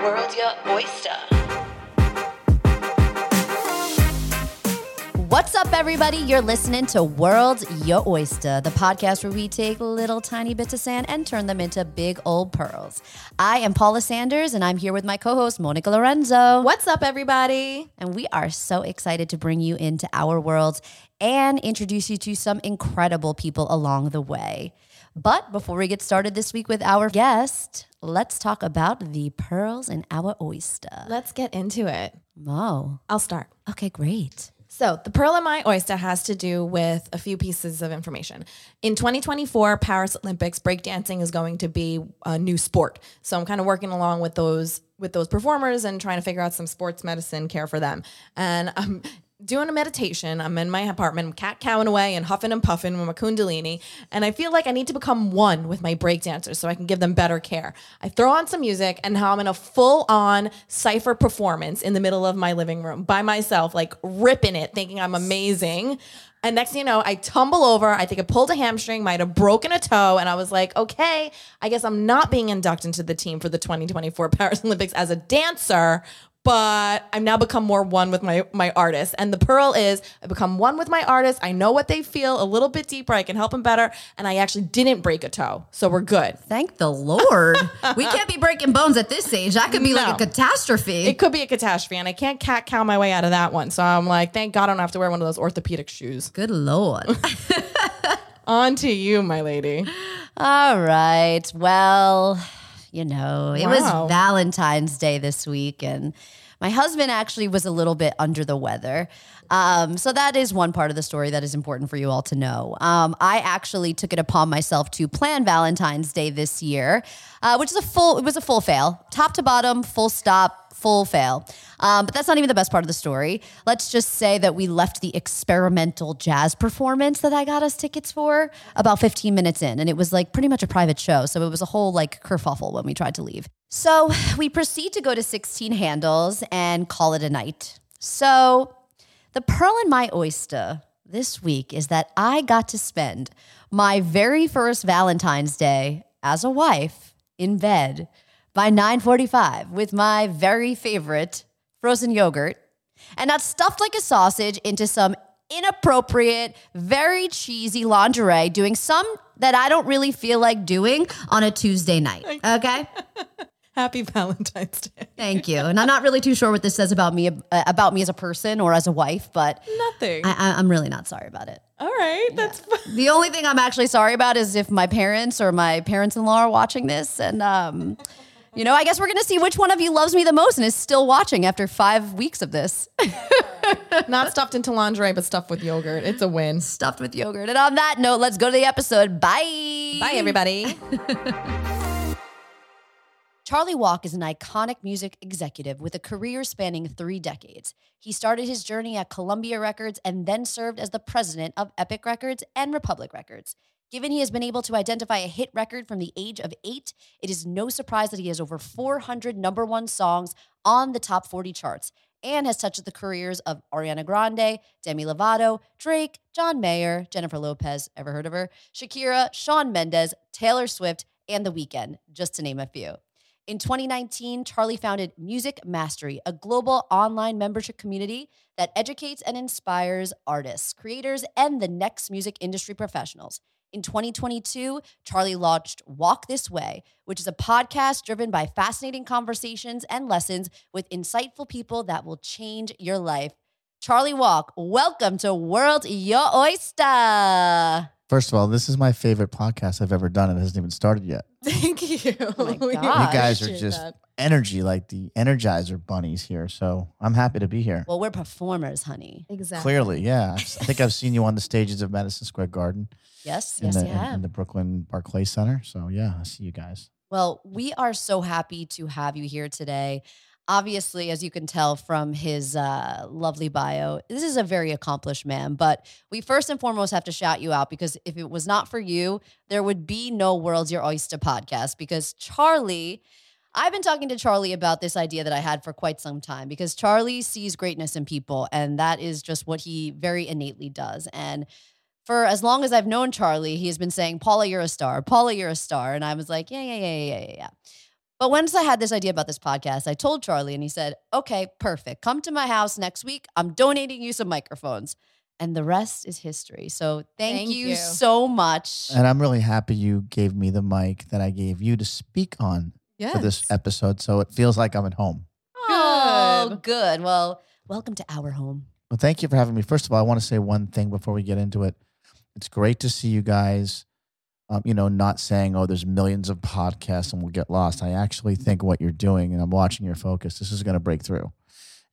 World, world, your oyster. What's up, everybody? You're listening to World Your Oyster, the podcast where we take little tiny bits of sand and turn them into big old pearls. I am Paula Sanders, and I'm here with my co host, Monica Lorenzo. What's up, everybody? And we are so excited to bring you into our world and introduce you to some incredible people along the way. But before we get started this week with our guest, let's talk about the pearls in our oyster. Let's get into it. Oh, I'll start. okay, great. So, the pearl in my oyster has to do with a few pieces of information. In 2024 Paris Olympics, breakdancing is going to be a new sport. So, I'm kind of working along with those with those performers and trying to figure out some sports medicine care for them. And I'm doing a meditation. I'm in my apartment, I'm cat cowing away and huffing and puffing with my kundalini, and I feel like I need to become one with my breakdancers so I can give them better care. I throw on some music, and now I'm in a full on cipher performance in the middle of my living room by myself, like ripping it, thinking I'm amazing. And next thing you know, I tumble over. I think I pulled a hamstring, might have broken a toe. And I was like, okay, I guess I'm not being inducted into the team for the 2024 Paris Olympics as a dancer, but I've now become more one with my my artist. And the pearl is I become one with my artist. I know what they feel a little bit deeper. I can help them better. And I actually didn't break a toe. So we're good. Thank the Lord. we can't be breaking bones at this age. That could be like a catastrophe. It could be a catastrophe, and I can't cat cow my way out of that one. So I'm like, thank God I don't have to wear one of those orthopedic shoes. Good Lord. On to you, my lady. All right. Well, you know, it Wow. was Valentine's Day this week, and my husband actually was a little bit under the weather. Um, so that is one part of the story that is important for you all to know. Um, I actually took it upon myself to plan Valentine's Day this year, uh, which is a full. It was a full fail, top to bottom, full stop, full fail. Um, but that's not even the best part of the story. Let's just say that we left the experimental jazz performance that I got us tickets for about 15 minutes in, and it was like pretty much a private show. So it was a whole like kerfuffle when we tried to leave. So we proceed to go to 16 handles and call it a night. So the pearl in my oyster this week is that I got to spend my very first Valentine's Day as a wife in bed by 9:45 with my very favorite frozen yogurt and not stuffed like a sausage into some inappropriate, very cheesy lingerie doing some that I don't really feel like doing on a Tuesday night. Okay? Happy Valentine's Day. Thank you. And I'm not really too sure what this says about me uh, about me as a person or as a wife, but Nothing. I, I'm really not sorry about it. All right, that's fine. The only thing I'm actually sorry about is if my parents or my parents-in-law are watching this, and um, you know, I guess we're gonna see which one of you loves me the most and is still watching after five weeks of this, not stuffed into lingerie, but stuffed with yogurt. It's a win. stuffed with yogurt. And on that note, let's go to the episode. Bye. Bye, everybody. Charlie Walk is an iconic music executive with a career spanning three decades. He started his journey at Columbia Records and then served as the president of Epic Records and Republic Records. Given he has been able to identify a hit record from the age of eight, it is no surprise that he has over 400 number one songs on the top 40 charts and has touched the careers of Ariana Grande, Demi Lovato, Drake, John Mayer, Jennifer Lopez, ever heard of her? Shakira, Shawn Mendes, Taylor Swift, and The Weeknd, just to name a few. In 2019, Charlie founded Music Mastery, a global online membership community that educates and inspires artists, creators, and the next music industry professionals. In 2022, Charlie launched Walk This Way, which is a podcast driven by fascinating conversations and lessons with insightful people that will change your life. Charlie Walk, welcome to World Your Oyster. First of all, this is my favorite podcast I've ever done. and It hasn't even started yet. Thank you. Oh my We gosh. You guys are appreciate just that. energy, like the Energizer bunnies here. So I'm happy to be here. Well, we're performers, honey. exactly Clearly, yeah. I think I've seen you on the stages of Madison Square Garden Yes, in, yes, the, you in- have. in the Brooklyn Barclay Center. So yeah, I see you guys. Well, we are so happy to have you here today. Obviously, as you can tell from his uh, lovely bio, this is a very accomplished man. But we first and foremost have to shout you out because if it was not for you, there would be no World's Your Oyster podcast. Because Charlie, I've been talking to Charlie about this idea that I had for quite some time because Charlie sees greatness in people, and that is just what he very innately does. And for as long as I've known Charlie, he has been saying, Paula, you're a star. Paula, you're a star. And I was like, yeah, yeah, yeah, yeah, yeah, yeah. But once I had this idea about this podcast, I told Charlie and he said, okay, perfect. Come to my house next week. I'm donating you some microphones. And the rest is history. So thank, Thank you, you. so much. And I'm really happy you gave me the mic that I gave you to speak on Yes. for this episode. So it feels like I'm at home. Oh, Good. good. Well, welcome to our home. Well, thank you for having me. First of all, I want to say one thing before we get into it. It's great to see you guys, um, you know, not saying, oh, there's millions of podcasts and we'll get lost. I actually think what you're doing, and I'm watching your focus, this is going to break through.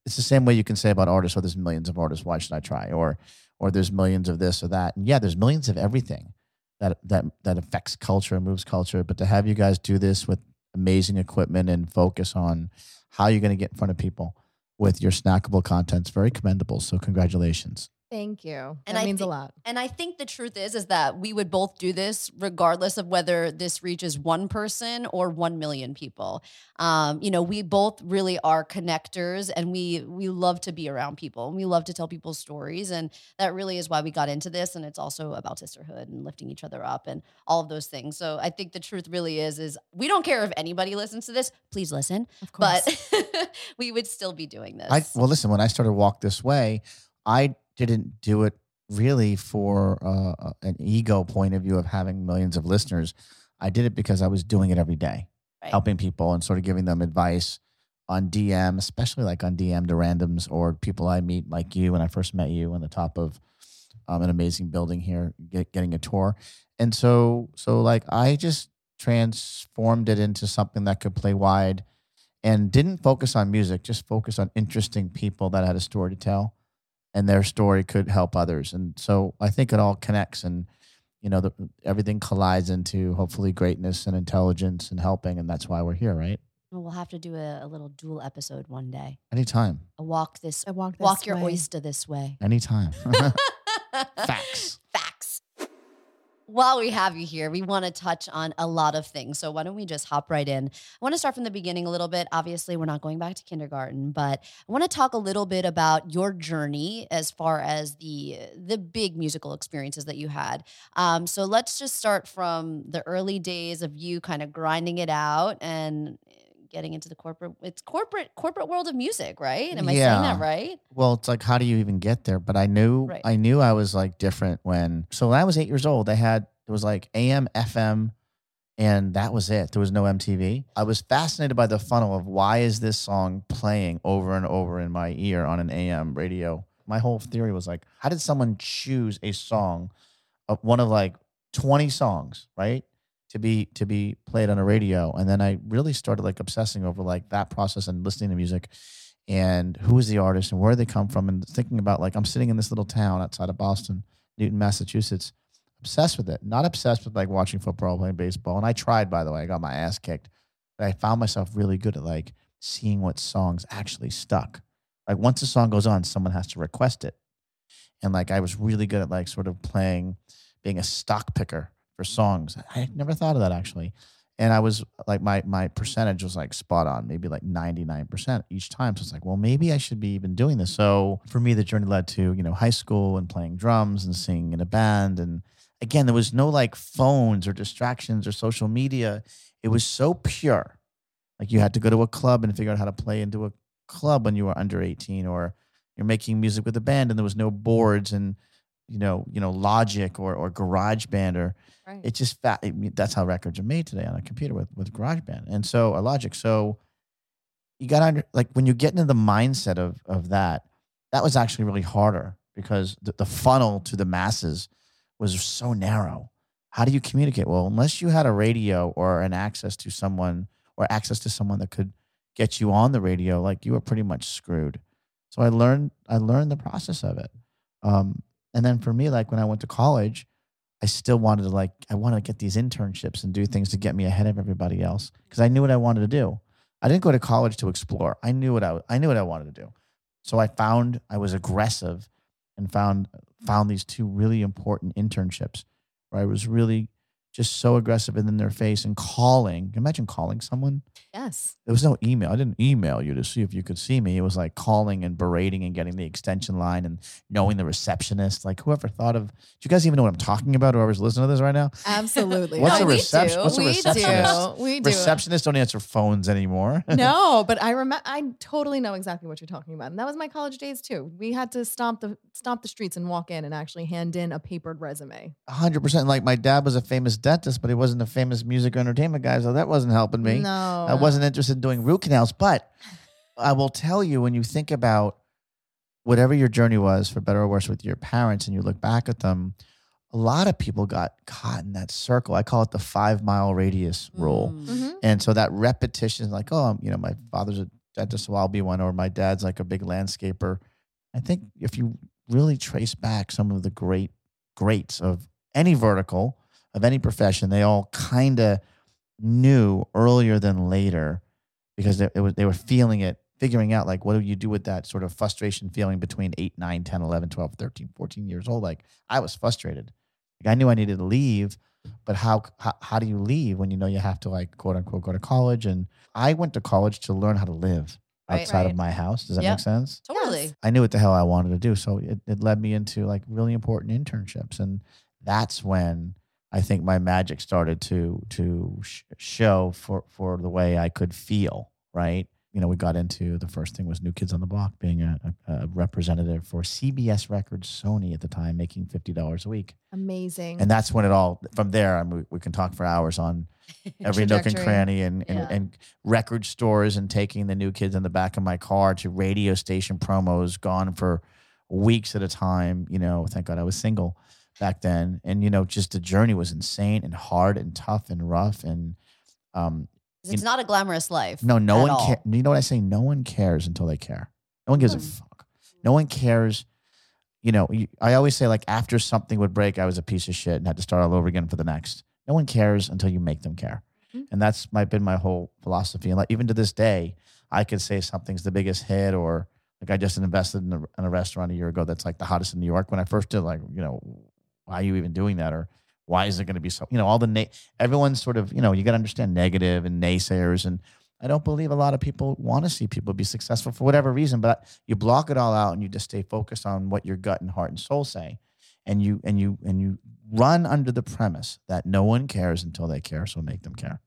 It's the same way you can say about artists, oh, there's millions of artists. Why should I try? Or, or there's millions of this or that. And yeah, there's millions of everything that, that, that affects culture and moves culture. But to have you guys do this with amazing equipment and focus on how you're going to get in front of people with your snackable content's very commendable. So congratulations. Thank you. And that I means a lot. And I think the truth is is that we would both do this regardless of whether this reaches one person or 1 million people. Um, you know, we both really are connectors and we we love to be around people and we love to tell people's stories and that really is why we got into this and it's also about sisterhood and lifting each other up and all of those things. So I think the truth really is is we don't care if anybody listens to this, please listen, Of course. but we would still be doing this. I well, listen. When I started Walk This Way, I didn't do it really for uh, an ego point of view of having millions of listeners. I did it because I was doing it every day, Right. helping people and sort of giving them advice on DM, especially like on DM to randoms or people I meet like you when I first met you on the top of um, an amazing building here, get, getting a tour. And so, so like I just transformed it into something that could play wide and didn't focus on music, just focus on interesting people that had a story to tell and their story could help others. And so I think it all connects and you know, the, everything collides into hopefully greatness and intelligence and helping. And that's why we're here, right? We'll have to do a, a little dual episode one day. Anytime, A walk this I walk this walk your way. oyster this way. anytime. Facts. Facts. While we have you here, we want to touch on a lot of things. So why don't we just hop right in? I want to start from the beginning a little bit. Obviously, we're not going back to kindergarten, but I want to talk a little bit about your journey as far as the the big musical experiences that you had. Um, so let's just start from the early days of you kind of grinding it out and getting into the corporate it's corporate corporate world of music, right? Am I saying that right? Well, it's like, how do you even get there? But I knew, Right. I knew I was like different when. So when I was eight years old, I had it was like AM, FM, and that was it. There was no MTV. I was fascinated by the funnel of why is this song playing over and over in my ear on an AM radio. My whole theory was like, how did someone choose a song, of one of like twenty songs, right? To be to be played on a radio, and then I really started like obsessing over like that process and listening to music and who is the artist and where they come from and thinking about like I'm sitting in this little town outside of Boston, Newton, Massachusetts, obsessed with it. Not obsessed with like watching football, playing baseball. And I tried, by the way, I got my ass kicked. But I found myself really good at like seeing what songs actually stuck. Like once a song goes on, someone has to request it. And like I was really good at like sort of playing, being a stock picker for songs. I never thought of that actually. And I was like my my percentage was like spot on, maybe like 99% each time. So it's like, well, maybe I should be even doing this. So for me, the journey led to, you know, high school and playing drums and singing in a band. And again, there was no like phones or distractions or social media. It was so pure. Like you had to go to a club and figure out how to play into a club when you were under 18 or you're making music with a band and there was no boards and you know, you know, Logic or or Garage Band or Right. it's just fat. That's how records are made today on a computer with with GarageBand and so a Logic. So you got to like when you get into the mindset of of that, that was actually really harder because the, the funnel to the masses was so narrow. How do you communicate? Well, unless you had a radio or an access to someone or access to someone that could get you on the radio, like you were pretty much screwed. So I learned I learned the process of it. Um, and then for me, like when I went to college, I still wanted to like I wanted to get these internships and do things to get me ahead of everybody else because I knew what I wanted to do. I didn't go to college to explore. I knew what I I knew what I wanted to do. So I found I was aggressive and found found these two really important internships where I was really just so aggressive and in their face and calling. Imagine calling someone. Yes. There was no email. I didn't email you to see if you could see me. It was like calling and berating and getting the extension line and knowing the receptionist. Like whoever thought of. Do you guys even know what I'm talking about? Whoever's listening to this right now. Absolutely. What's No, a we reception? What's a receptionist? do. We do. Receptionists don't answer phones anymore. no, but I remember. I totally know exactly what you're talking about, and that was my college days too. We had to stomp the stomp the streets and walk in and actually hand in a papered resume. hundred percent. Like my dad was a famous dentist, but he wasn't a famous music or entertainment guy, so that wasn't helping me. No, I wasn't interested in doing root canals. But I will tell you, when you think about whatever your journey was, for better or worse, with your parents, and you look back at them, a lot of people got caught in that circle. I call it the five mile radius rule. Mm. Mhm. And so that repetition is like, oh, you know, my father's a dentist, so I'll be one, or my dad's like a big landscaper. I think if you really trace back some of the great greats of any vertical, of any profession, they all kind of knew earlier than later because they, it was, they were feeling it, figuring out like, what do you do with that sort of frustration feeling between 8, 9, 10, 11, 12, 13, 14 years old? Like, I was frustrated. Like, I knew I needed to leave, but how, how how do you leave when you know you have to like quote unquote go to college? And I went to college to learn how to live outside Right. of my house. Does that Yep. make sense? Totally. I knew what the hell I wanted to do. So it, it led me into like really important internships. And that's when I think my magic started to to sh- show for for the way I could feel, right? You know, we got into the first thing was New Kids on the Block, being a, a, representative for CBS Records, Sony at the time, making fifty dollars a week, Amazing. and that's when it all. From there, I mean, we, we can talk for hours on every nook and cranny and, and, Yeah. and record stores and taking the new kids in the back of my car to radio station promos gone for weeks at a time you know thank god i was single back then. And you know just the journey was insane and hard and tough and rough and um, It's not a glamorous life. no no one cares you know what i say? No one cares until they care. No one gives a Hmm. fuck. No one cares you know i always say like after something would break i was a piece of shit and had to start all over again for the next. No one cares until you make them care. Mhm. and that's my been my whole philosophy. And like even to this day i could say something's the biggest hit or like i just invested in a, in a restaurant a year ago that's like the hottest in new york. When i first did like you know why are you even doing that? Or why is it going to be so you know all the na- everyone's sort of you know you got to understand negative and naysayers and i don't believe a lot of people want to see people be successful for whatever reason but you block it all out and you just stay focused on what your gut and heart and soul say and you and you and you run under the premise that no one cares until they care so make them care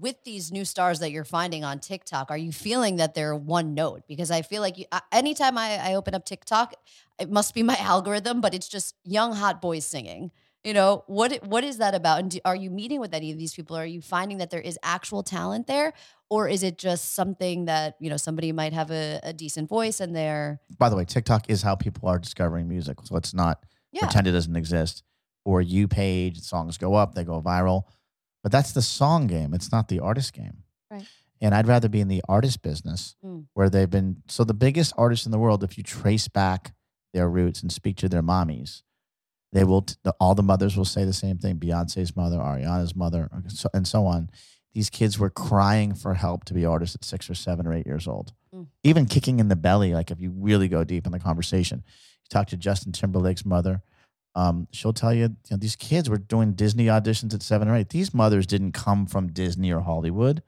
with these new stars that you're finding on TikTok, are you feeling that they're one note? Because I feel like you, anytime I, I open up TikTok, it must be my algorithm, but it's just young hot boys singing. You know what? What is that about? And do, are you meeting with any of these people? Are you finding that there is actual talent there, or is it just something that you know somebody might have a, a decent voice and they're by the way tiktok is how people are discovering music so let's not yeah pretend it doesn't exist or you page songs go up they go viral but that's the song game it's not the artist game Right. and i'd rather be in the artist business Mm. where they've been so the biggest artists in the world if you trace back their roots and speak to their mommies they will t- the, all the mothers will say the same thing beyonce's mother ariana's mother and so- and so on these kids were crying for help to be artists at six or seven or eight years old Mm. even kicking in the belly like if you really go deep in the conversation you talk to justin timberlake's mother um, she'll tell you, you know, these kids were doing Disney auditions at seven or eight. These mothers didn't come from Disney or Hollywood.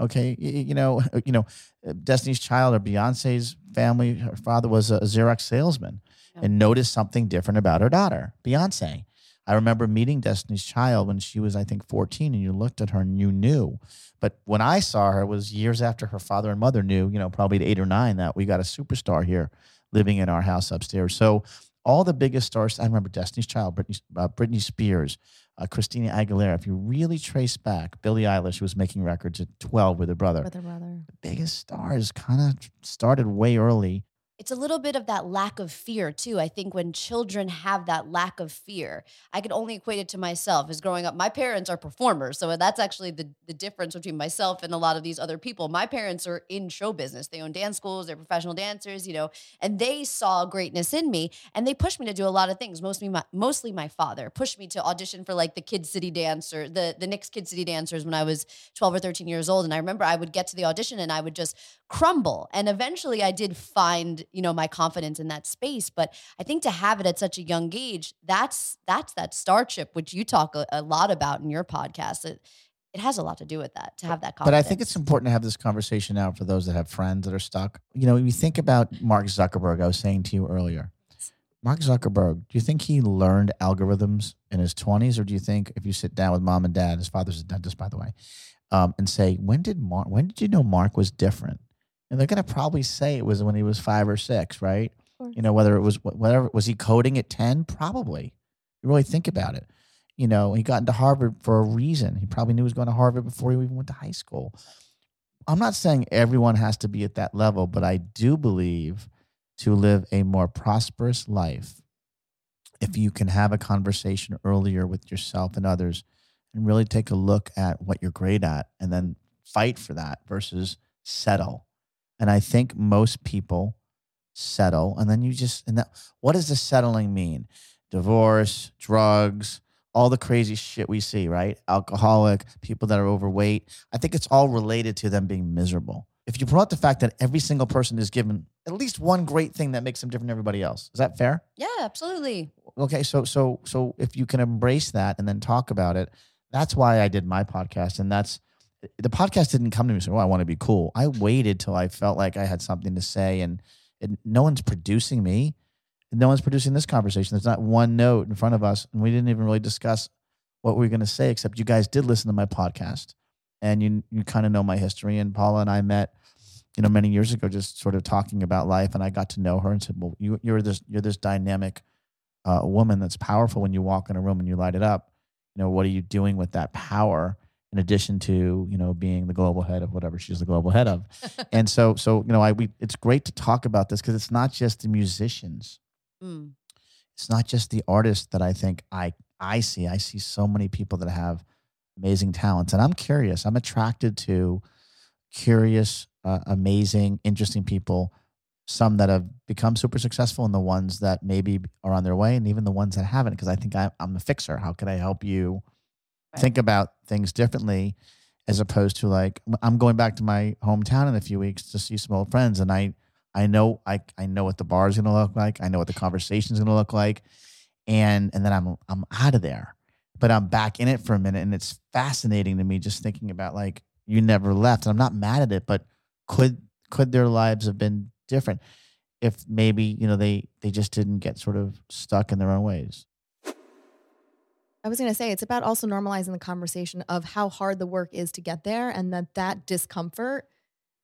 Okay, Y- y- you know, you know, uh, Destiny's Child or Beyonce's family, her father was a Xerox salesman, Yeah. and noticed something different about her daughter, Beyonce. I remember meeting Destiny's Child when she was, I think, 14, and you looked at her and you knew. But when I saw her, it was years after her father and mother knew, you know, probably at eight or nine, that we got a superstar here living in our house upstairs. So all the biggest stars, I remember Destiny's Child, Britney, uh, Britney Spears, uh, Christina Aguilera. If you really trace back, Billie Eilish was making records at 12 with her brother. Brother, brother. The biggest stars kind of started way early. It's a little bit of that lack of fear too. I think when children have that lack of fear, I can only equate it to myself as growing up. My parents are performers, so that's actually the the difference between myself and a lot of these other people. My parents are in show business; they own dance schools, they're professional dancers, you know, and they saw greatness in me, and they pushed me to do a lot of things. Mostly my mostly my father pushed me to audition for like the Kid City Dancer, the the Knicks Kid City Dancers when I was twelve or thirteen years old, and I remember I would get to the audition and I would just crumble. And eventually I did find, you know, my confidence in that space. But I think to have it at such a young age, that's that's that Starchip, which you talk a, a lot about in your podcast. It, it has a lot to do with that to have that But. I think it's important to have this conversation now for those that have friends that are stuck. You know, when you think about Mark Zuckerberg, I was saying to you earlier. Mark Zuckerberg, do you think he learned algorithms in his 20s? Or do you think if you sit down with mom and dad, his father's a dentist, by the way, um, and say, when did Mark, when did you know Mark was different? And they're going to probably say it was when he was five or six, right? You know, whether it was, whatever, was he coding at 10? Probably. You really think mm-hmm. about it. You know, he got into Harvard for a reason. He probably knew he was going to Harvard before he even went to high school. I'm not saying everyone has to be at that level, but I do believe to live a more prosperous life, if you can have a conversation earlier with yourself and others and really take a look at what you're great at and then fight for that versus settle. And I think most people settle and then you just, and that, what does the settling mean? Divorce, drugs, all the crazy shit we see, right? Alcoholic, people that are overweight. I think it's all related to them being miserable. If you brought the fact that every single person is given at least one great thing that makes them different than everybody else, is that fair? yeah, absolutely. Okay, so so so if you can embrace that and then talk about it, that's why I did my podcast, and that's the podcast didn't come to me "Oh, I want to be cool." I waited till I felt like I had something to say, and, and no one's producing me, no one's producing this conversation. There's not one note in front of us, and we didn't even really discuss what we were going to say, except you guys did listen to my podcast, and you you kind of know my history. And Paula and I met, you know, many years ago, just sort of talking about life, and I got to know her and said, "Well, you, you're this you're this dynamic." uh, woman that's powerful when you walk in a room and you light it up you know what are you doing with that power in addition to you know being the global head of whatever she's the global head of. And so so you know i we it's great to talk about this because it's not just the musicians. Mm. it's not just the artists that i think i i see. I see so many people that have amazing talents. And i'm curious i'm attracted to curious uh, amazing interesting people some that have become super successful and the ones that maybe are on their way and even the ones that haven't because i think I, i'm the fixer. How can i help you Think about things differently as opposed to like i'm going back to my hometown in a few weeks to see some old friends and i i know i, I know what the bar is going to look like i know what the conversation is going to look like and and then i'm i'm out of there. But i'm back in it for a minute and it's fascinating to me just thinking about like you never left and i'm not mad at it but could could their lives have been different if maybe you know they they just didn't get sort of stuck in their own ways I was going to say it's about also normalizing the conversation of how hard the work is to get there and that that discomfort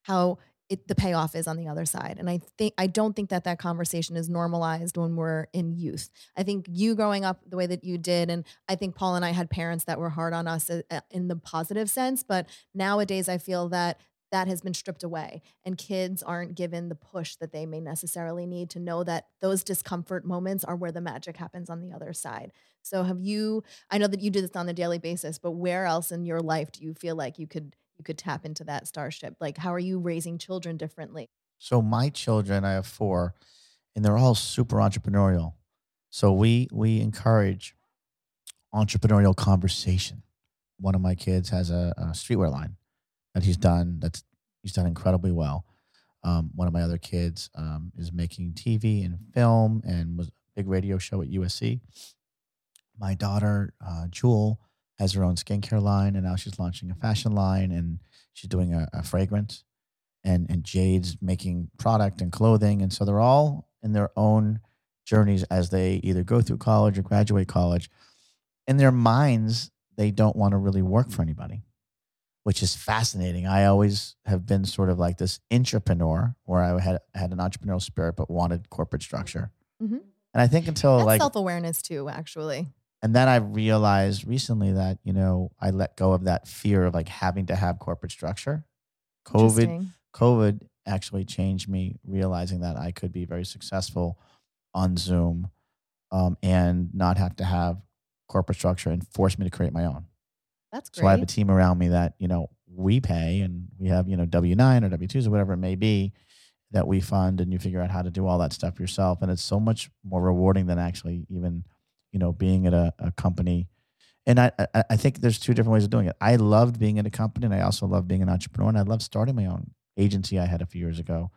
how it, the payoff is on the other side. And I think I don't think that that conversation is normalized when we're in youth. I think you growing up the way that you did and I think Paul and I had parents that were hard on us uh, uh, in the positive sense, but nowadays I feel that that has been stripped away and kids aren't given the push that they may necessarily need to know that those discomfort moments are where the magic happens on the other side. So have you I know that you do this on a daily basis, but where else in your life do you feel like you could you could tap into that Starchip? Like how are you raising children differently? so my children i have four and they're all super entrepreneurial so we we encourage entrepreneurial conversation one of my kids has a, a streetwear line that he's done that's he's done incredibly well. Um, one of my other kids um, is making tv and film and was a big radio show at usc my daughter uh, jewel has her own skincare line and now she's launching a fashion line and she's doing a, a fragrance. And and jade's making product and clothing and so they're all in their own journeys as they either go through college or graduate college. In their minds they don't want to really work for anybody which is fascinating i always have been sort of like this entrepreneur where i had had an entrepreneurial spirit but wanted corporate structure Mhm. and i think until That's like self awareness too, actually. and then I realized recently that, you know, I let go of that fear of like having to have corporate structure. COVID, COVID actually changed me realizing that I could be very successful on Zoom um, and not have to have corporate structure and force me to create my own. That's great. So I have a team around me that, you know, we pay and we have, you know, W 9 or W 2s or whatever it may be that we fund and you figure out how to do all that stuff yourself. And it's so much more rewarding than actually even, you know, being at a, a company. And I, I, I think there's two different ways of doing it. I loved being in a company and I also love being an entrepreneur and I love starting my own agency I had a few years ago.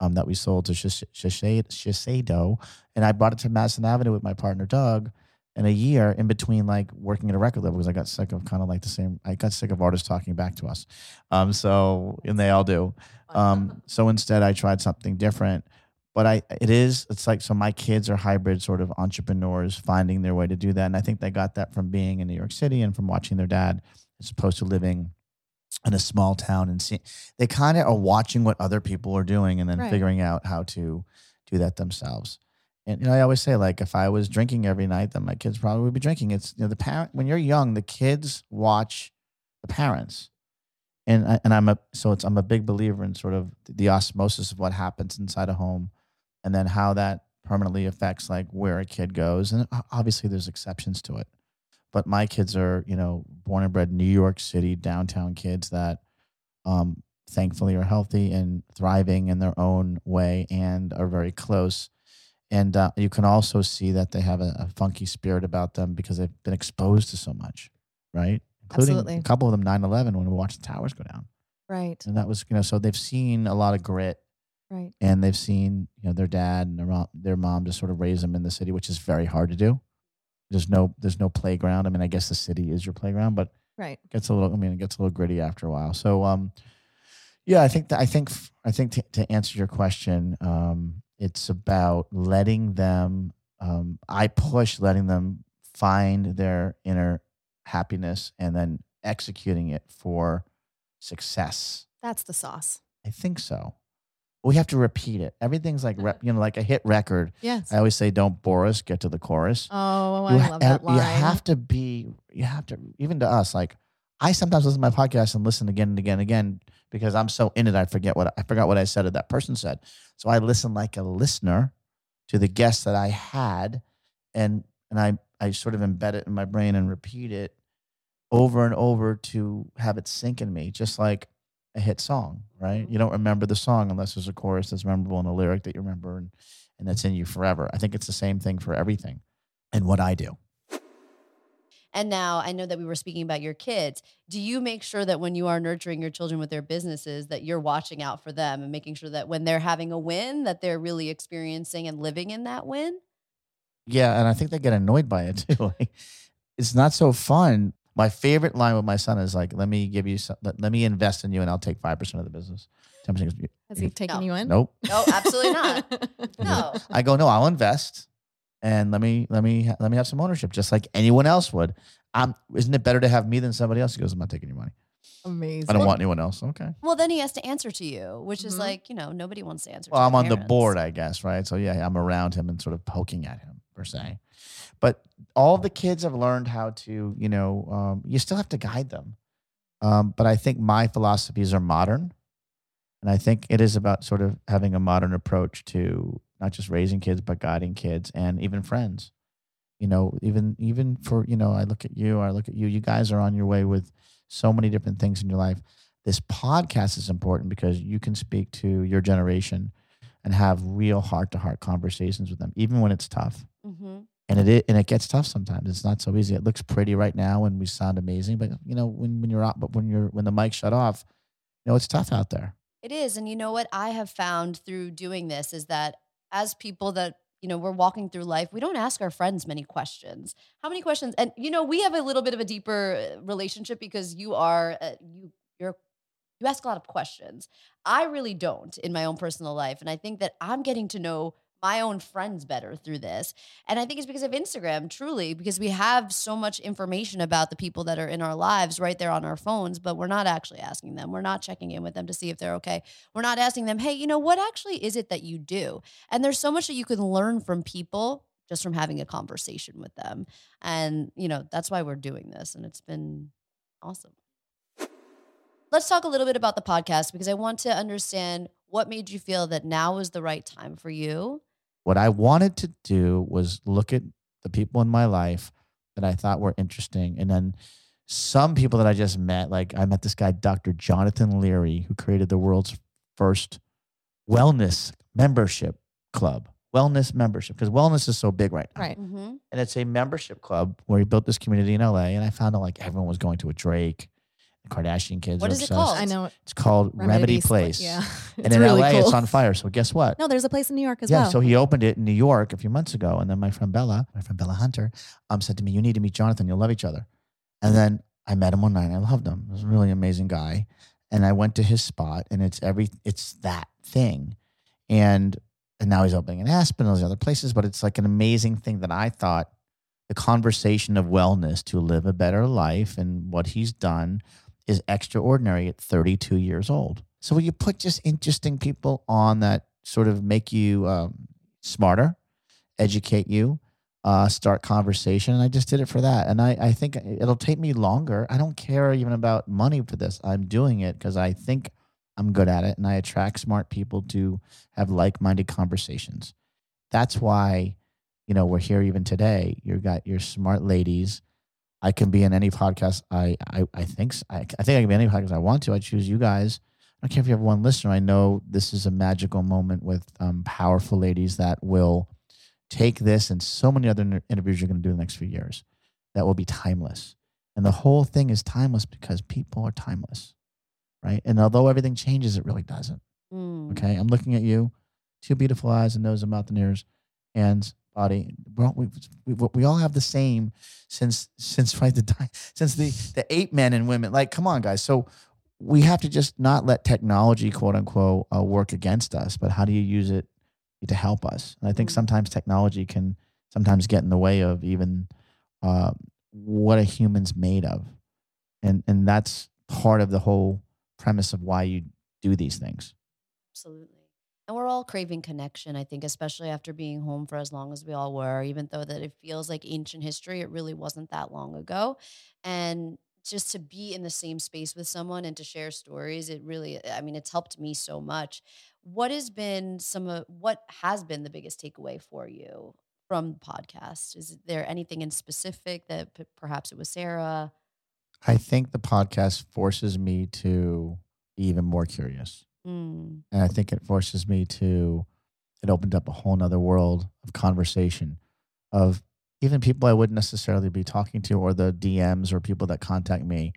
um, that we sold to Shiseido, and I brought it to Madison Avenue with my partner Doug. In a year, in between like working at a record label, because I got sick of kind of like the same. I got sick of artists talking back to us. Um, so and they all do. Um, so instead, I tried something different. But I, it is, it's like, so my kids are hybrid sort of entrepreneurs finding their way to do that. And I think they got that from being in New York City and from watching their dad, as opposed to living in a small town and see, they kind of are watching what other people are doing and then Right. figuring out how to do that themselves. And you know, I always say, like, if I was drinking every night, then my kids probably would be drinking. It's you know, the parent when you're young, the kids watch the parents and I, and I'm a so it's I'm a big believer in sort of the osmosis of what happens inside a home, and then how that permanently affects like where a kid goes, and obviously there's exceptions to it, but my kids are you know born and bred New York City downtown kids that, um, thankfully are healthy and thriving in their own way and are very close. And uh, you can also see that they have a, a funky spirit about them because they've been exposed to so much, right? Including Absolutely. a couple of them 9 11 when we watched the towers go down. Right. And that was, you know, so they've seen a lot of grit Right. and they've seen, you know, their dad and their mom, their mom just sort of raise them in the city, which is very hard to do. There's no, there's no playground. I mean, I guess the city is your playground, but Right. gets a little, I mean, it gets a little gritty after a while. So, um, yeah, I think that, I think, I think to, to answer your question, um, it's about letting them, um, I push letting them find their inner happiness and then executing it for success. That's the sauce. I think so. We have to repeat it. Everything's like, rep, you know, like a hit record. Yes. I always say, don't bore us, get to the chorus. Oh, you, I ha- love that line. you have to be, you have to, even to us, like, I sometimes listen to my podcast and listen again and again and again because I'm so in it, I forget what I forgot what I said or that person said. So I listen like a listener to the guests that I had, and and I I sort of embed it in my brain and repeat it over and over to have it sink in me, just like a hit song, right? Mm-hmm. You don't remember the song unless there's a chorus that's memorable and a lyric that you remember and and that's in you forever. I think it's the same thing for everything and what I do. And now I know that we were speaking about your kids. Do you make sure that when you are nurturing your children with their businesses that you're watching out for them and making sure that when they're having a win that they're really experiencing and living in that win? Yeah, and I think they get annoyed by it too. Like, it's not so fun. My favorite line with my son is like, "Let me give you, some, let, let me invest in you, and I'll take five percent of the business." Ten percent. Has he taken No. you in? Nope. No, absolutely not. No. I go, no, I'll invest, and let me let me let me have some ownership, just like anyone else would. Um, isn't it better to have me than somebody else? He goes, I'm not taking your money. Amazing. I don't want anyone else. Okay. Well, then he has to answer to you, which is Mhm. like, you know, nobody wants to answer Well, to I'm their on the board, I guess, right? So yeah, I'm around him and sort of poking at him per se. But all the kids have learned how to, you know, um, you still have to guide them. Um, but I think my philosophies are modern, and I think it is about sort of having a modern approach to not just raising kids, but guiding kids and even friends. You know, even even for you know, I look at you, I look at you. You guys are on your way with so many different things in your life. This podcast is important because you can speak to your generation and have real heart to heart conversations with them, even when it's tough. Mhm. And it and it gets tough sometimes. It's not so easy. It looks pretty right now and we sound amazing, but you know when when you're out, but when you're when the mic shut off, you know it's tough out there. It is. And you know what I have found through doing this is that as people that, you know, we're walking through life, we don't ask our friends many questions. How many questions? And you know, we have a little bit of a deeper uh, relationship because you are uh, you you're you ask a lot of questions. I really don't in my own personal life, and I think that I'm getting to know my own friends better through this. And I think it's because of Instagram, truly, because we have so much information about the people that are in our lives right there on our phones, but we're not actually asking them. We're not checking in with them to see if they're okay. We're not asking them, hey, you know, what actually is it that you do? And there's so much that you can learn from people just from having a conversation with them. And, you know, that's why we're doing this. And it's been awesome. Let's talk a little bit about the podcast because I want to understand what made you feel that now was the right time for you. What I wanted to do was look at the people in my life that I thought were interesting. And then some people that I just met, like I met this guy, Dr. Jonathan Leary, who created the world's first wellness membership club. Wellness membership, because wellness is so big right now. Right. Mm-hmm. And it's a membership club where he built this community in LA. And I found out like everyone was going to a Drake The Kardashian kids. What are is it called? I know. It's called Remedy, Split, Place. Yeah. And It's in really LA, cool. it's on fire. So guess what? No, there's a place in New York as well. yeah. well. So he opened it in New York a few months ago, and then my friend Bella, my friend Bella Hunter, um, said to me, "You need to meet Jonathan. You'll love each other." And then I met him one night. and I loved him. He was a really amazing guy. And I went to his spot, and it's every it's that thing, and and now he's opening in Aspen and those other places. But it's like an amazing thing that I thought the conversation of wellness to live a better life and what he's done is extraordinary at 32 years old. So when you put just interesting people on that sort of make you um, smarter, educate you, uh, start conversation, and I just did it for that. And I, I think it'll take me longer. I don't care even about money for this. I'm doing it because I think I'm good at it, and I attract smart people to have like-minded conversations. That's why, you know, we're here even today. You've got your smart ladies. I can be in any podcast. I I, I think I think I can be in any podcast I want to. I choose you guys. I don't care if you have one listener. I know this is a magical moment with um, powerful ladies that will take this and so many other inter- interviews you're going to do in the next few years that will be timeless. And the whole thing is timeless because people are timeless, right? And although everything changes, it really doesn't. Mm. Okay, I'm looking at you, two beautiful eyes, and nose, and mouth, and ears, and body. We're all, we, we, we all have the same since since right the time since the the ape men and women. Like, come on, guys. So we have to just not let technology, quote unquote, uh, work against us. But how do you use it to help us? And I think Mm. sometimes technology can sometimes get in the way of even uh, what a human's made of, and and that's part of the whole premise of why you do these things. Absolutely. And we're all craving connection, I think, especially after being home for as long as we all were, even though that it feels like ancient history, it really wasn't that long ago. And just to be in the same space with someone and to share stories, it really, I mean, it's helped me so much. What has been some of what has been the biggest takeaway for you from the podcast? Is there anything in specific that p- perhaps it was Sarah? I think the podcast forces me to be even more curious. Mm, And I think it forces me to, it opened up a whole nother world of conversation of even people I wouldn't necessarily be talking to or the DMs or people that contact me.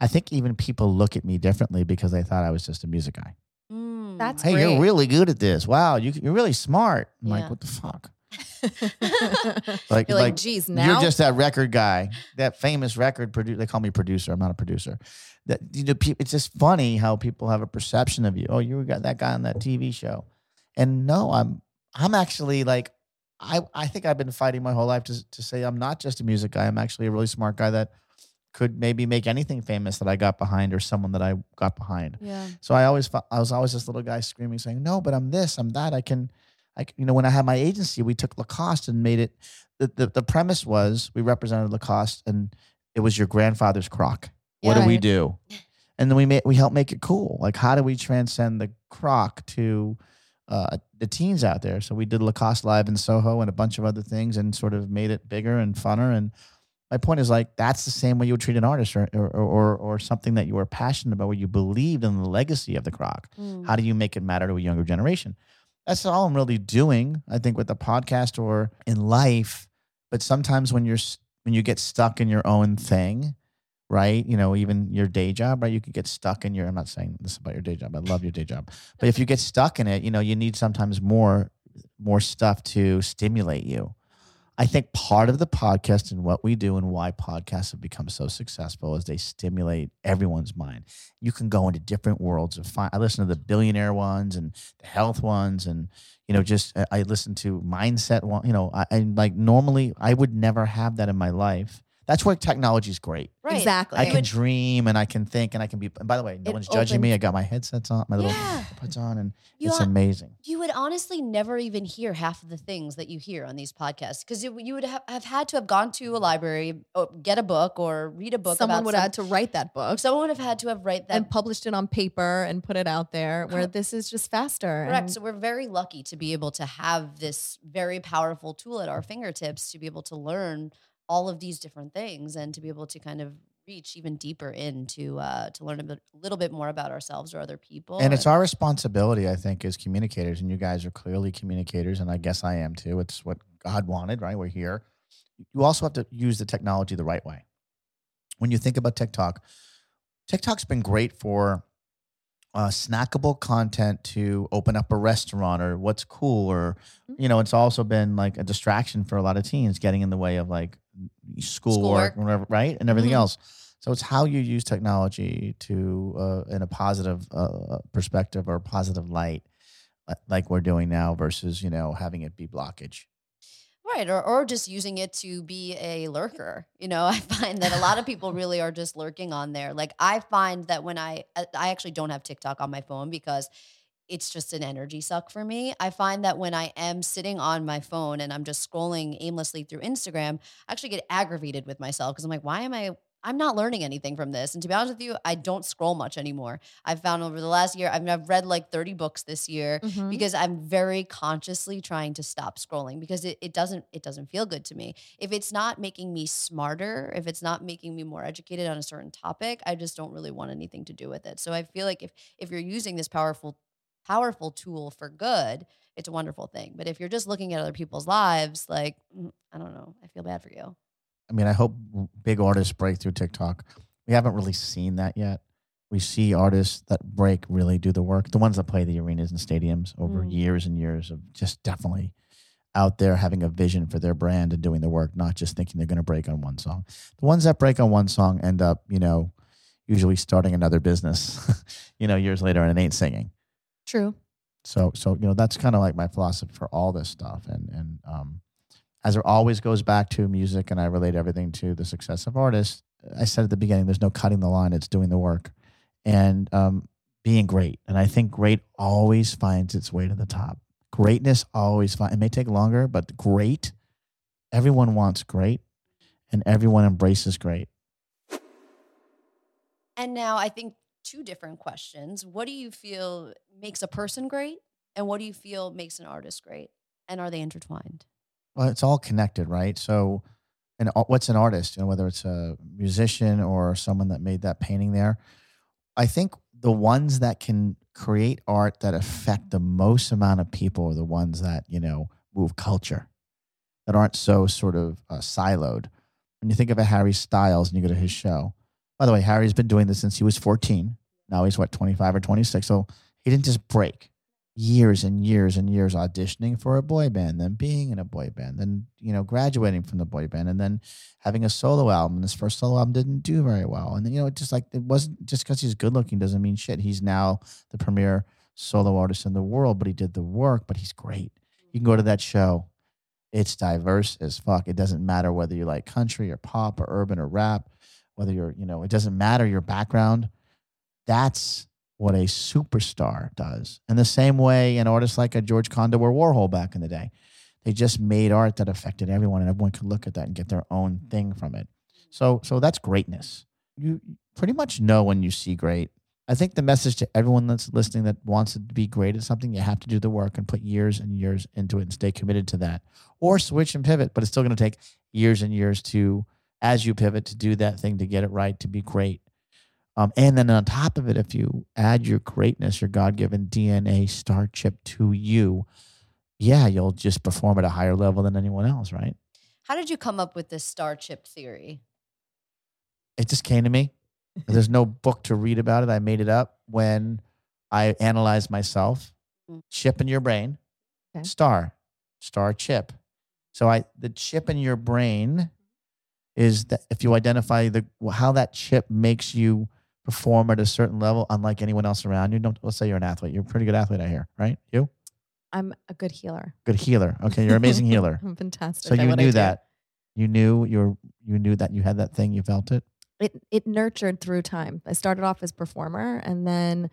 I think even people look at me differently because they thought I was just a music guy. mm. That's Hey, great. you're really good at this. Wow, you, you're really smart. I'm Yeah. like, what the fuck? Like, You're like, geez, now You're just that record guy, that famous record producer. They call me producer. I'm not a producer. That you know, pe- it's just funny how people have a perception of you. Oh, you got that guy on that TV show, and no, I'm I'm actually like I I think I've been fighting my whole life to to say I'm not just a music guy. I'm actually a really smart guy that could maybe make anything famous that I got behind or someone that I got behind. yeah. So I always I was always this little guy screaming, saying, "No, but I'm this, I'm that. I can, I. You know, when I had my agency, we took Lacoste and made it. The the, the premise was we represented Lacoste, and it was your grandfather's croc. What Yeah. do we do? And then we made we helped make it cool. Like, how do we transcend the croc to uh, the teens out there? So we did Lacoste live in Soho and a bunch of other things, and sort of made it bigger and funner. And my point is like that's the same way you would treat an artist or or or, or something that you were passionate about, where you believed in the legacy of the croc. Mm. How do you make it matter to a younger generation? That's all I'm really doing, I think, with the podcast or in life. But sometimes when you're when you get stuck in your own thing, right? You know, even your day job, right? You could get stuck in your. I'm not saying this about your day job. I love your day job, but if you get stuck in it, you know, you need sometimes more more stuff to stimulate you. I think part of the podcast and what we do and why podcasts have become so successful is they stimulate everyone's mind. You can go into different worlds of fine. I listen to the billionaire ones and the health ones, and you know, just I- listen to mindset one. You know, I, I like normally I would never have that in my life. That's where technology is great. Right. Exactly. I can dream and I can think and I can be. And by the way, no It one's judging me. I got my headsets on, my little Yeah. puts on, and You it's are- amazing. you would honestly never even hear half of the things that you hear on these podcasts because you, you would have, have had to have gone to a library, or get a book, or read a book. someone about would some- have had to write that book Someone would have had to have write that. and published it on paper and put it out there. Where this is just faster. Correct. and- So we're very lucky to be able to have this very powerful tool at our fingertips to be able to learn all of these different things and to be able to kind of reach even deeper into uh, to learn a, bit, a little bit more about ourselves or other people. And it's our responsibility, I think, as communicators, and you guys are clearly communicators, and I guess I am too. It's what God wanted, right? We're here. You also have to use the technology the right way. When you think about TikTok, TikTok's been great for uh, snackable content to open up a restaurant or what's cool or Mm-hmm. you know it's also been like a distraction for a lot of teens getting in the way of like schoolwork Schoolwork. whatever right and everything Mhm. else so it's how you use technology to uh, in a positive uh, perspective or positive light uh, like we're doing now versus you know having it be blockage Right, or or just using it to be a lurker. You know, I find that a lot of people really are just lurking on there. Like I find that when I I I actually don't have TikTok on my phone because it's just an energy suck for me. I find that when I am sitting on my phone and I'm just scrolling aimlessly through Instagram, I actually get aggravated with myself because I'm like, why am I I'm not learning anything from this. And to be honest with you, I don't scroll much anymore. I've found over the last year, I've, I've read like 30 books this year Mhm. because I'm very consciously trying to stop scrolling because it, it doesn't it doesn't feel good to me. If it's not making me smarter, if it's not making me more educated on a certain topic, I just don't really want anything to do with it. So I feel like if if you're using this powerful powerful tool for good, it's a wonderful thing. But if you're just looking at other people's lives, like mm, I don't know, I feel bad for you. I mean, I hope big artists break through TikTok. We haven't really seen that yet. We see artists that break really do the work. The ones that play the arenas and stadiums over Mm. years and years of just definitely out there having a vision for their brand and doing the work, not just thinking they're going to break on one song. The ones that break on one song end up, you know, usually starting another business, you know, years later and it ain't singing. True. So, so you know, that's kind of like my philosophy for all this stuff. And and um, as it always goes back to music, and I relate everything to the success of artists. I said at the beginning, there's no cutting the line; it's doing the work, and um, being great. And I think great always finds its way to the top. Greatness always finds. It may take longer, but great. Everyone wants great, and everyone embraces great. And now I think two different questions. What do you feel makes a person great? And what do you feel makes an artist great? And are they intertwined? Well, it's all connected, right? So, and what's an artist? You know, whether it's a musician or someone that made that painting there. I think the ones that can create art that affect the most amount of people are the ones that you know move culture, that aren't so sort of uh, siloed. When you think of a Harry Styles and you go to his show, by the way, Harry's been doing this since he was 14. Now he's what 25 or 26. So he didn't just break years and years and years auditioning for a boy band, then being in a boy band, then you know graduating from the boy band, and then having a solo album. And his first solo album didn't do very well, and you know it just like it wasn't just because he's good looking doesn't mean shit. He's now the premier solo artist in the world, but he did the work. But he's great. You can go to that show. It's diverse as fuck. It doesn't matter whether you like country or pop or urban or rap, whether you're, you know, it doesn't matter your background. That's what a superstar does. In the same way, an artist like a George Condo or Warhol back in the day, they just made art that affected everyone, and everyone could look at that and get their own thing from it. So, so that's greatness. You pretty much know when you see great. I think the message to everyone that's listening that wants to be great at something, you have to do the work and put years and years into it and stay committed to that, or switch and pivot. But it's still going to take years and years to, as you pivot, to do that thing to get it right to be great. Um, and then on top of it, if you add your greatness, your God given DNA Starchip to you, yeah, you'll just perform at a higher level than anyone else, right? How did you come up with this Starchip theory? It just came to me. There's no book to read about it. I made it up when I analyzed myself. Mm. Chip in your brain, Okay. star, Starchip. So I the chip in your brain is that if you identify the how that chip makes you perform at a certain level, unlike anyone else around you. Don't let's say you're an athlete. You're a pretty good athlete, I hear, right? You I'm a good healer. good healer. Okay, you're an amazing healer. I'm fantastic. So you knew that. You knew you're you knew that you had that thing. You felt it. it it nurtured through time. I started off as performer and then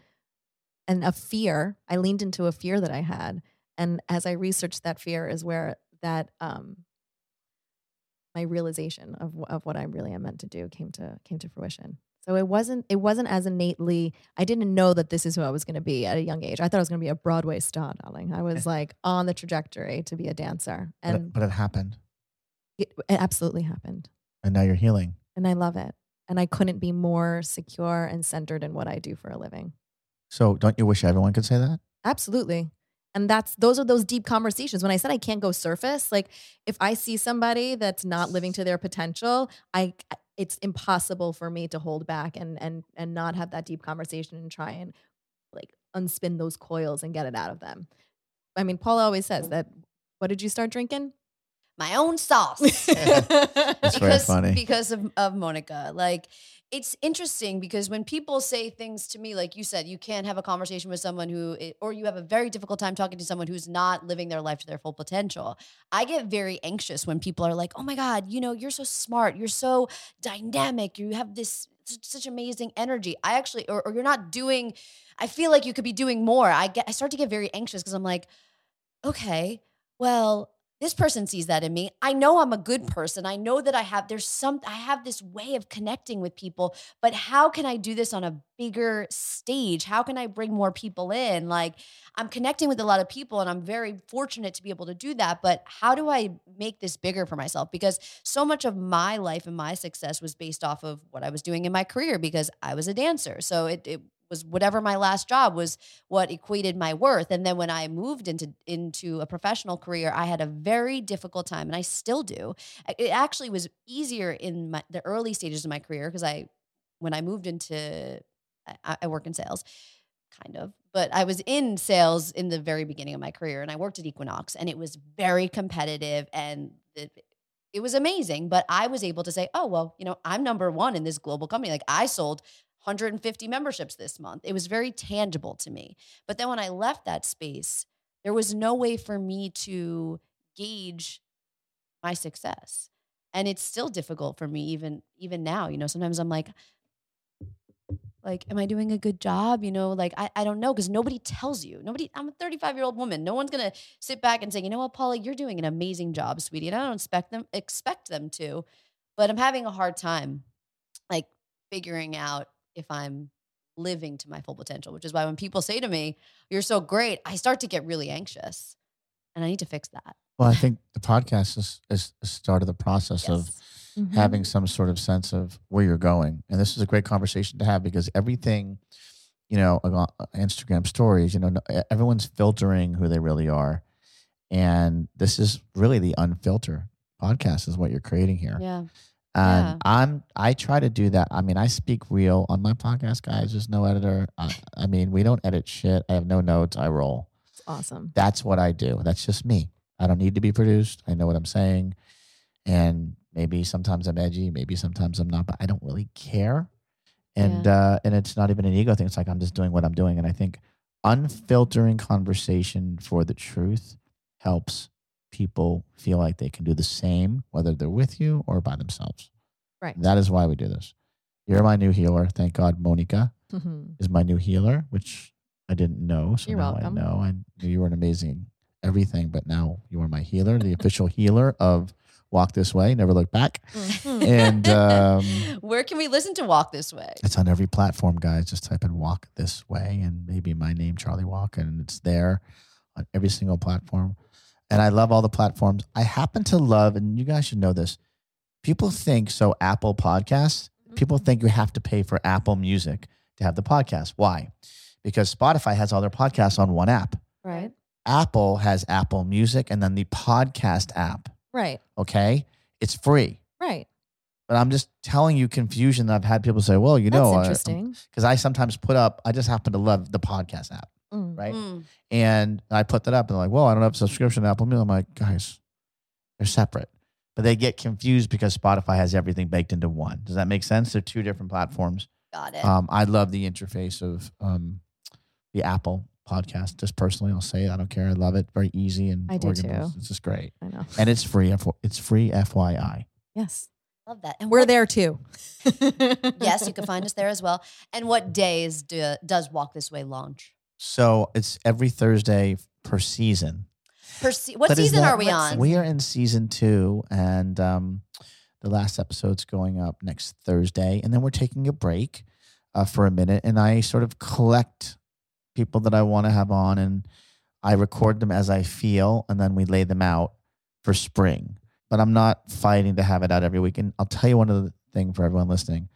and a fear. I leaned into a fear that I had. And as I researched that fear is where that um my realization of of what I really am meant to do came to came to fruition. So it wasn't it wasn't as innately I didn't know that this is who I was going to be at a young age. I thought I was going to be a Broadway star, darling. I was eh. like on the trajectory to be a dancer. But, it, And but it happened, it, it absolutely happened. and now you're healing. And I love it. And I couldn't be more secure and centered in what I do for a living. So don't you wish everyone could say that? Absolutely. And that's those are those deep conversations. When I said I can't go surface, like if I see somebody that's not living to their potential, I it's impossible for me to hold back and and and not have that deep conversation and try and like unspin those coils and get it out of them. I mean, Paula always says that. What did you start drinking? My own sauce. That's very because funny. because of, of Monica. Like it's interesting because when people say things to me, like you said, you can't have a conversation with someone who, or you have a very difficult time talking to someone who's not living their life to their full potential. I get very anxious when people are like, "Oh my God, you know, you're so smart, you're so dynamic, you have this such, such amazing energy." I actually, or, or you're not doing. I feel like you could be doing more. I get, I start to get very anxious because I'm like, okay, well, this person sees that in me. I know I'm a good person. I know that I have there's some I have this way of connecting with people, but how can I do this on a bigger stage? How can I bring more people in? Like I'm connecting with a lot of people and I'm very fortunate to be able to do that, but how do I make this bigger for myself? Because so much of my life and my success was based off of what I was doing in my career because I was a dancer. So it, it was whatever my last job was what equated my worth. And then when I moved into into a professional career, I had a very difficult time, and I still do. It actually was easier in my, the early stages of my career because I, when I moved into, I, I work in sales, kind of, but I was in sales in the very beginning of my career, and I worked at Equinox, and it was very competitive and. The, it was amazing, but I was able to say, "Oh well, you know, I'm number one in this global company. Like I sold 150 memberships this month. It was very tangible to me. But then when I left that space, there was no way for me to gauge my success. And it's still difficult for me even even now. You know, sometimes I'm like like am I doing a good job? You know, like I, I don't know because nobody tells you. Nobody I'm a 35 year old woman. No one's gonna sit back and say, you know what, Paula, you're doing an amazing job, sweetie. And I don't expect them expect them to, but I'm having a hard time like figuring out if I'm living to my full potential, which is why when people say to me, You're so great, I start to get really anxious. And I need to fix that. Well, I think the podcast is, is the start of the process of Mm-hmm. having some sort of sense of where you're going. And this is a great conversation to have because everything, you know, on Instagram stories, you know, everyone's filtering who they really are. And this is really the unfiltered podcast is what you're creating here. Yeah. And Yeah. I'm I try to do that. I mean, I speak real on my podcast, guys. There's no editor. I, I mean, we don't edit shit. I have no notes. I roll. It's awesome. That's what I do. That's just me. I don't need to be produced. I know what I'm saying. And maybe sometimes I'm edgy, maybe sometimes I'm not, but I don't really care. And uh and it's not even an ego thing. It's like I'm just doing what I'm doing. And I think unfiltering conversation for the truth helps people feel like they can do the same, whether they're with you or by themselves. Right. That is why we do this. You're my new healer. Thank God Monica Mhm. is my new healer, which I didn't know. So You're now welcome. I know. I knew you were an amazing everything, but now you are my healer, the official healer of Walk This Way, Never Look Back. Mhm. And um, Where can we listen to Walk This Way? it's on every platform, guys. Just type in Walk This Way and maybe my name, Charlie Walk, and it's there on every single platform. And I love all the platforms. I happen to love, and you guys should know this. People think so. Apple Podcasts. People mm-hmm. think you have to pay for Apple Music to have the podcast. Why? Because Spotify has all their podcasts on one app. Right. Apple has Apple Music and then the podcast app. Right. Okay, it's free. Right. But I'm just telling you confusion that I've had people say, well, you That's know, uh, interesting. because I sometimes put up, I just happen to love the podcast app, Mm. right? Mm. And I put that up and they're like, well, I don't have a subscription to Apple Music. I'm like, guys, they're separate. But they get confused because Spotify has everything baked into one. Does that make sense? They're two different platforms. Got it. Um, I love the interface of um, the Apple podcast. Just personally, I'll say it. I don't care. I love it. Very easy and I do organized. too. It's just great, I know. and it's free. It's free. FYI. Yes. Love that. And We're what- there too. Yes, you can find us there as well. And what days do, does Walk This Way launch? So it's every Thursday per season. Per se- what But season that- are we on? We are in season two, and um, the last episode's going up next Thursday, and then we're taking a break uh, for a minute, and I sort of collect people that I want to have on, and I record them as I feel, and then we lay them out for spring. But I'm not fighting to have it out every week. And I'll tell you one other thing for everyone listening: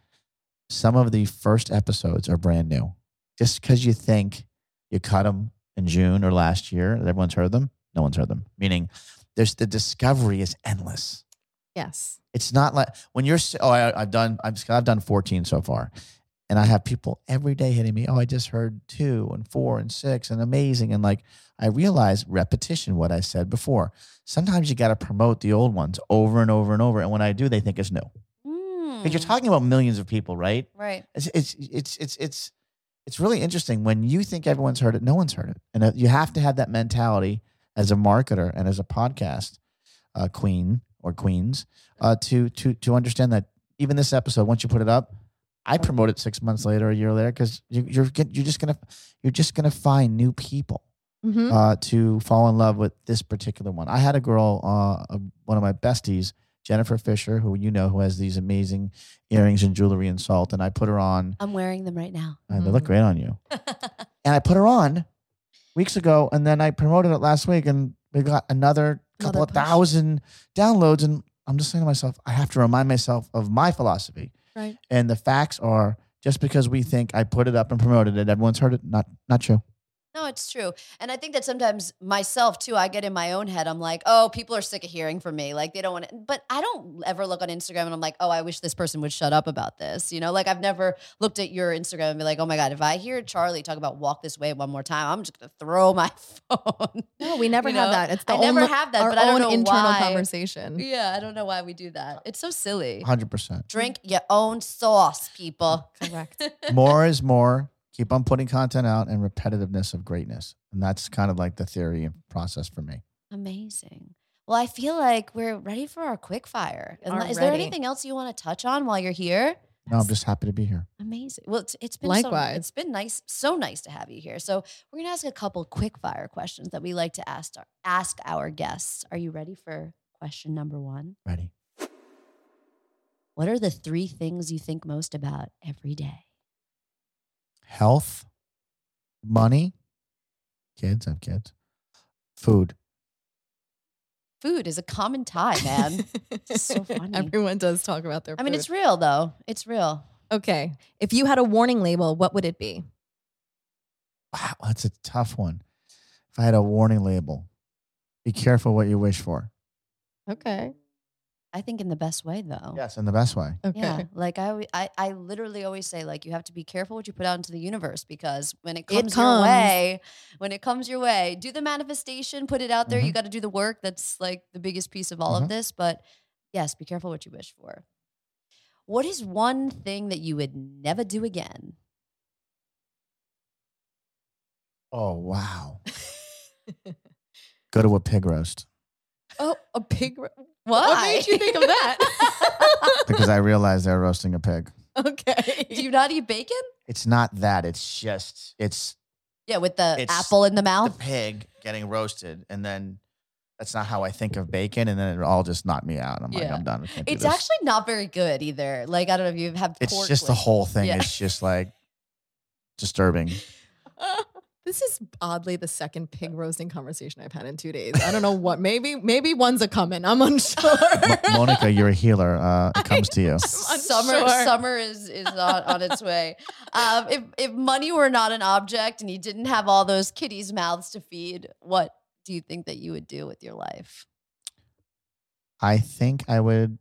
some of the first episodes are brand new. Just because you think you cut them in June or last year, everyone's heard them, no one's heard them. Meaning, there's the discovery is endless. Yes. It's not like when you're. Oh, I, I've done. I've I've done 14 so far, and I have people every day hitting me. Oh, I just heard two and four and six and amazing. And like I realize repetition. What I said before. Sometimes you got to promote the old ones over and over and over. And when I do, they think it's new. Because you're Mm, talking about millions of people, right? right. It's it's it's it's it's it's really interesting when you think everyone's heard it, no one's heard it, and you have to have that mentality as a marketer and as a podcast uh, queen or queens uh, to to to understand that even this episode, once you put it up, I promote it six months later, a year later, because you, you're you're just gonna you're just gonna find new people Mm-hmm. uh, to fall in love with this particular one. I had a girl, uh, uh, one of my besties, Jennifer Fisher, who you know, who has these amazing earrings and jewelry and salt, and I put her on. I'm wearing them right now. Uh, they look Mhm. great on you. And I put her on weeks ago, and then I promoted it last week, and we got another couple Another of push. thousand downloads. And I'm just saying to myself, I have to remind myself of my philosophy. Right. And the facts are just because we think I put it up and promoted it, everyone's heard it. Not not true. No, it's true. And I think that sometimes myself too, I get in my own head. I'm like, oh, people are sick of hearing from me. Like they don't want to, but I don't ever look on Instagram and I'm like, oh, I wish this person would shut up about this. You know, like I've never looked at your Instagram and be like, oh my God, if I hear Charlie talk about walk this way one more time, I'm just going to throw my phone. No, we never You have that. It's the I never own- have that, our but I don't own know internal why. conversation. yeah, I don't know why we do that. It's so silly. 100%. Drink your own sauce, people. Correct. more is more. Keep on putting content out and repetitiveness of greatness. And that's kind of like the theory and process for me. Amazing. Well, I feel like we're ready for our quick fire. Are Is there ready. anything else you want to touch on while you're here? No, I'm just happy to be here. Amazing. Well, it's, it's been Likewise. So, it's been nice, so nice to have you here. So we're gonna ask a couple quick fire questions that we like to ask our ask our guests. Are you ready for question number one? Ready. What are the three things you think most about every day? Health, money, kids, I have kids, food. Food is a common tie, man. so funny. Everyone does talk about their I mean, food. it's real though. It's real. okay. If you had a warning label, what would it be? Ah, wow, that's a tough one. If I had a warning label, be careful what you wish for. Okay. I think in the best way though. Yes, in the best way. Okay. Yeah, like I, I, I literally always say, like you have to be careful what you put out into the universe because when it It comes, your way, when it comes your way, do the manifestation, put it out there. You Mhm. got to do the work. That's like the biggest piece of all Mhm. of this. But yes, be careful what you wish for. What is one thing that you would never do again? Oh, wow. Go to a pig roast Oh, a pig. ro- Why? What made you think of that? because I realized they're roasting a pig. okay. do you not eat bacon? It's not that. It's just, it's Yeah, with the It's apple in the mouth. the pig getting roasted. And then that's not how I think of bacon. And then it all just knocked me out. I'm like, Yeah. I'm done. I can't do It's this. actually not very good either. Like I don't know if you have. it's pork just the with- whole thing. Yeah. It's just like disturbing. This is oddly the second pig roasting conversation I've had in two days. I don't know what. Maybe maybe one's a coming. I'm unsure. Mo- Monica, you're a healer. Uh, it comes to you. summer summer is is on, on its way. Um, if if money were not an object and you didn't have all those kitties' mouths to feed, what do you think that you would do with your life? I think I would,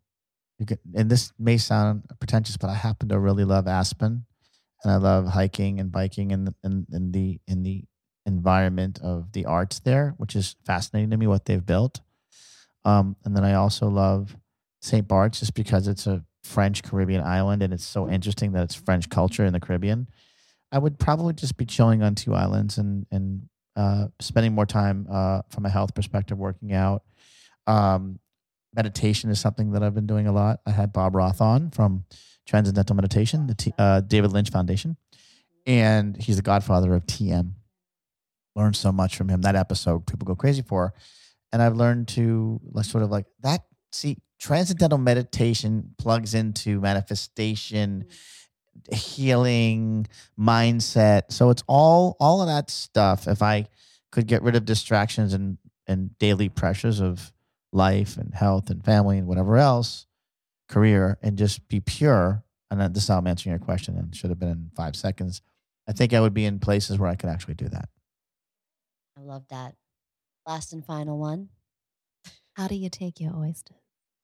and this may sound pretentious, but I happen to really love Aspen, and I love hiking and biking in the, in, in the in the environment of the arts there, which is fascinating to me what they've built. Um, and then I also love St. Bart's just because it's a French Caribbean island, and it's so interesting that it's French culture in the Caribbean. I would probably just be chilling on two islands and and uh, spending more time uh, from a health perspective, working out. Um, meditation is something that I've been doing a lot. I had Bob Roth on from Transcendental Meditation, the T, uh, David Lynch Foundation, and he's the godfather of TM. Learned so much from him. That episode people go crazy for, and I've learned to like sort of like that. See, transcendental meditation plugs into manifestation, healing, mindset. So it's all all of that stuff. If I could get rid of distractions and and daily pressures of life and health and family and whatever else, career, and just be pure. And then this is how I'm answering your question and should have been in five seconds. I think I would be in places where I could actually do that. I love that. Last and final one. How do you take your oysters?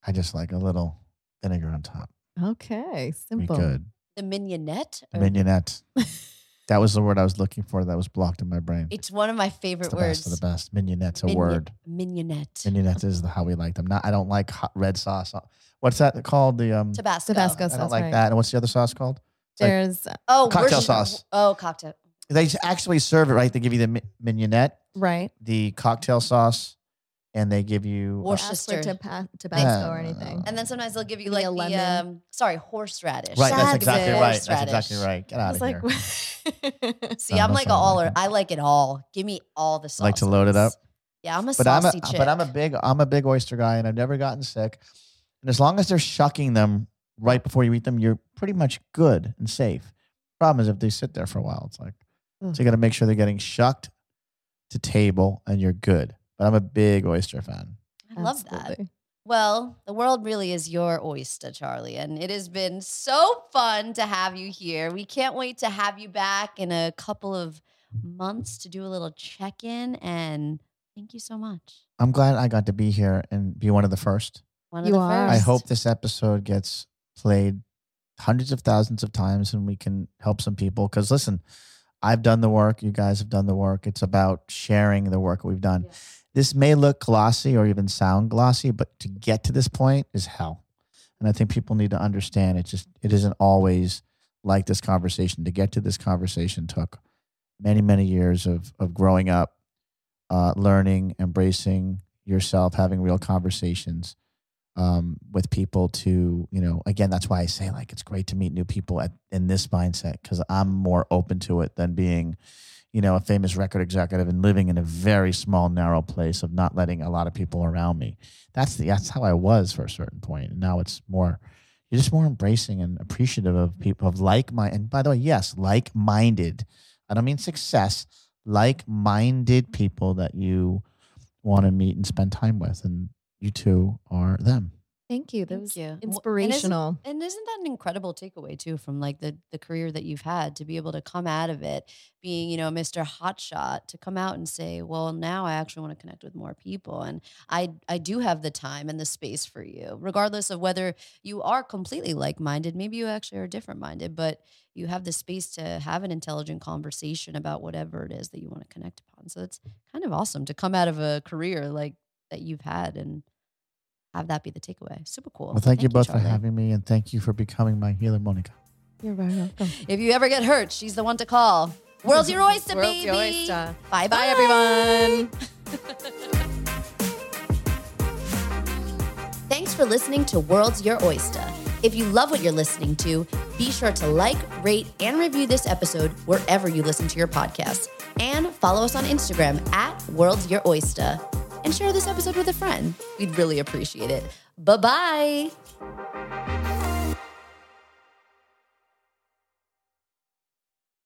I just like a little vinegar on top. Okay, simple. good. The mignonette. or- Mignonette. that was the word I was looking for. That was blocked in my brain. It's one of my It's favorite the words. best of the best. Mignonette's a Mignon- word. Mignonette. Mignonette is the, how we like them. Not. I don't like hot red sauce. What's that called? The um. Tabasco. Tabasco I sauce. don't like right. that. And what's the other sauce called? like- There's Oh, Cocktail Worcester- sauce. Oh, cocktail. They actually serve it right. They give you the mi- mignonette, right. the cocktail sauce, and they give you. Worcester. Ask for taba- Yeah. Or anything. And then sometimes they'll give you like a the lemon. um, sorry horseradish. right. That's They'll give exactly right. That's horseradish. exactly right. Get I out was of like, here. See, No, I'm like all. like it. I like it all. Give me all the sauces. Like to load it up? Yeah, I'm a but I'm a, saucy chick. but I'm a big I'm a big oyster guy, and I've never gotten sick. And as long as they're shucking them right before you eat them, you're pretty much good and safe. Problem is if they sit there for a while, it's like Ugh. so you got to make sure they're getting shucked to table, and you're good. But I'm a big oyster fan. I love that. Well, the world really is your oyster, Charlie, and it has been so fun to have you here. We can't wait to have you back in a couple of months to do a little check in. And thank you so much. I'm glad I got to be here and be one of the first. One You of the are. first. I hope this episode gets played hundreds of thousands of times and we can help some people. Because listen, I've done the work, you guys have done the work. It's about sharing the work we've done. Yeah. This may look glossy or even sound glossy, but to get to this point is hell. And I think people need to understand it just it isn't always like this conversation. To get to this conversation took many, many years of of growing up, uh, learning, embracing yourself, having real conversations um, with people to, you know, again, that's why I say like it's great to meet new people at, in this mindset because I'm more open to it than being, you know, a famous record executive and living in a very small, narrow place of not letting a lot of people around me. That's the that's how I was for a certain point, and now it's more. You're just more embracing and appreciative of people of like mind. And by the way, yes, like minded. I don't mean success. Like minded people that you want to meet and spend time with, and you two are them. Thank you. That Thank was you. And isn't- inspirational. And isn't that an incredible takeaway too from like the the career that you've had to be able to come out of it being, you know, Mr. Hotshot to come out and say, well, now I actually want to connect with more people and I I do have the time and the space for you, regardless of whether you are completely like-minded, maybe you actually are different-minded, but you have the space to have an intelligent conversation about whatever it is that you want to connect upon. So it's kind of awesome to come out of a career like that you've had and have that be the takeaway. Super cool. Well, thank, you both for having me, and thank you for becoming my healer, Monica. You're very welcome. If you ever get hurt, she's the one to call. World's your oyster, World's baby. your oyster. Bye, Bye, everyone. Thanks for listening to World's Your Oysta. If you love what you're listening to, be sure to like, rate, and review this episode wherever you listen to your podcasts. And follow us on Instagram at World's Your Oysta. And share this episode with a friend. We'd really appreciate it. Bye bye.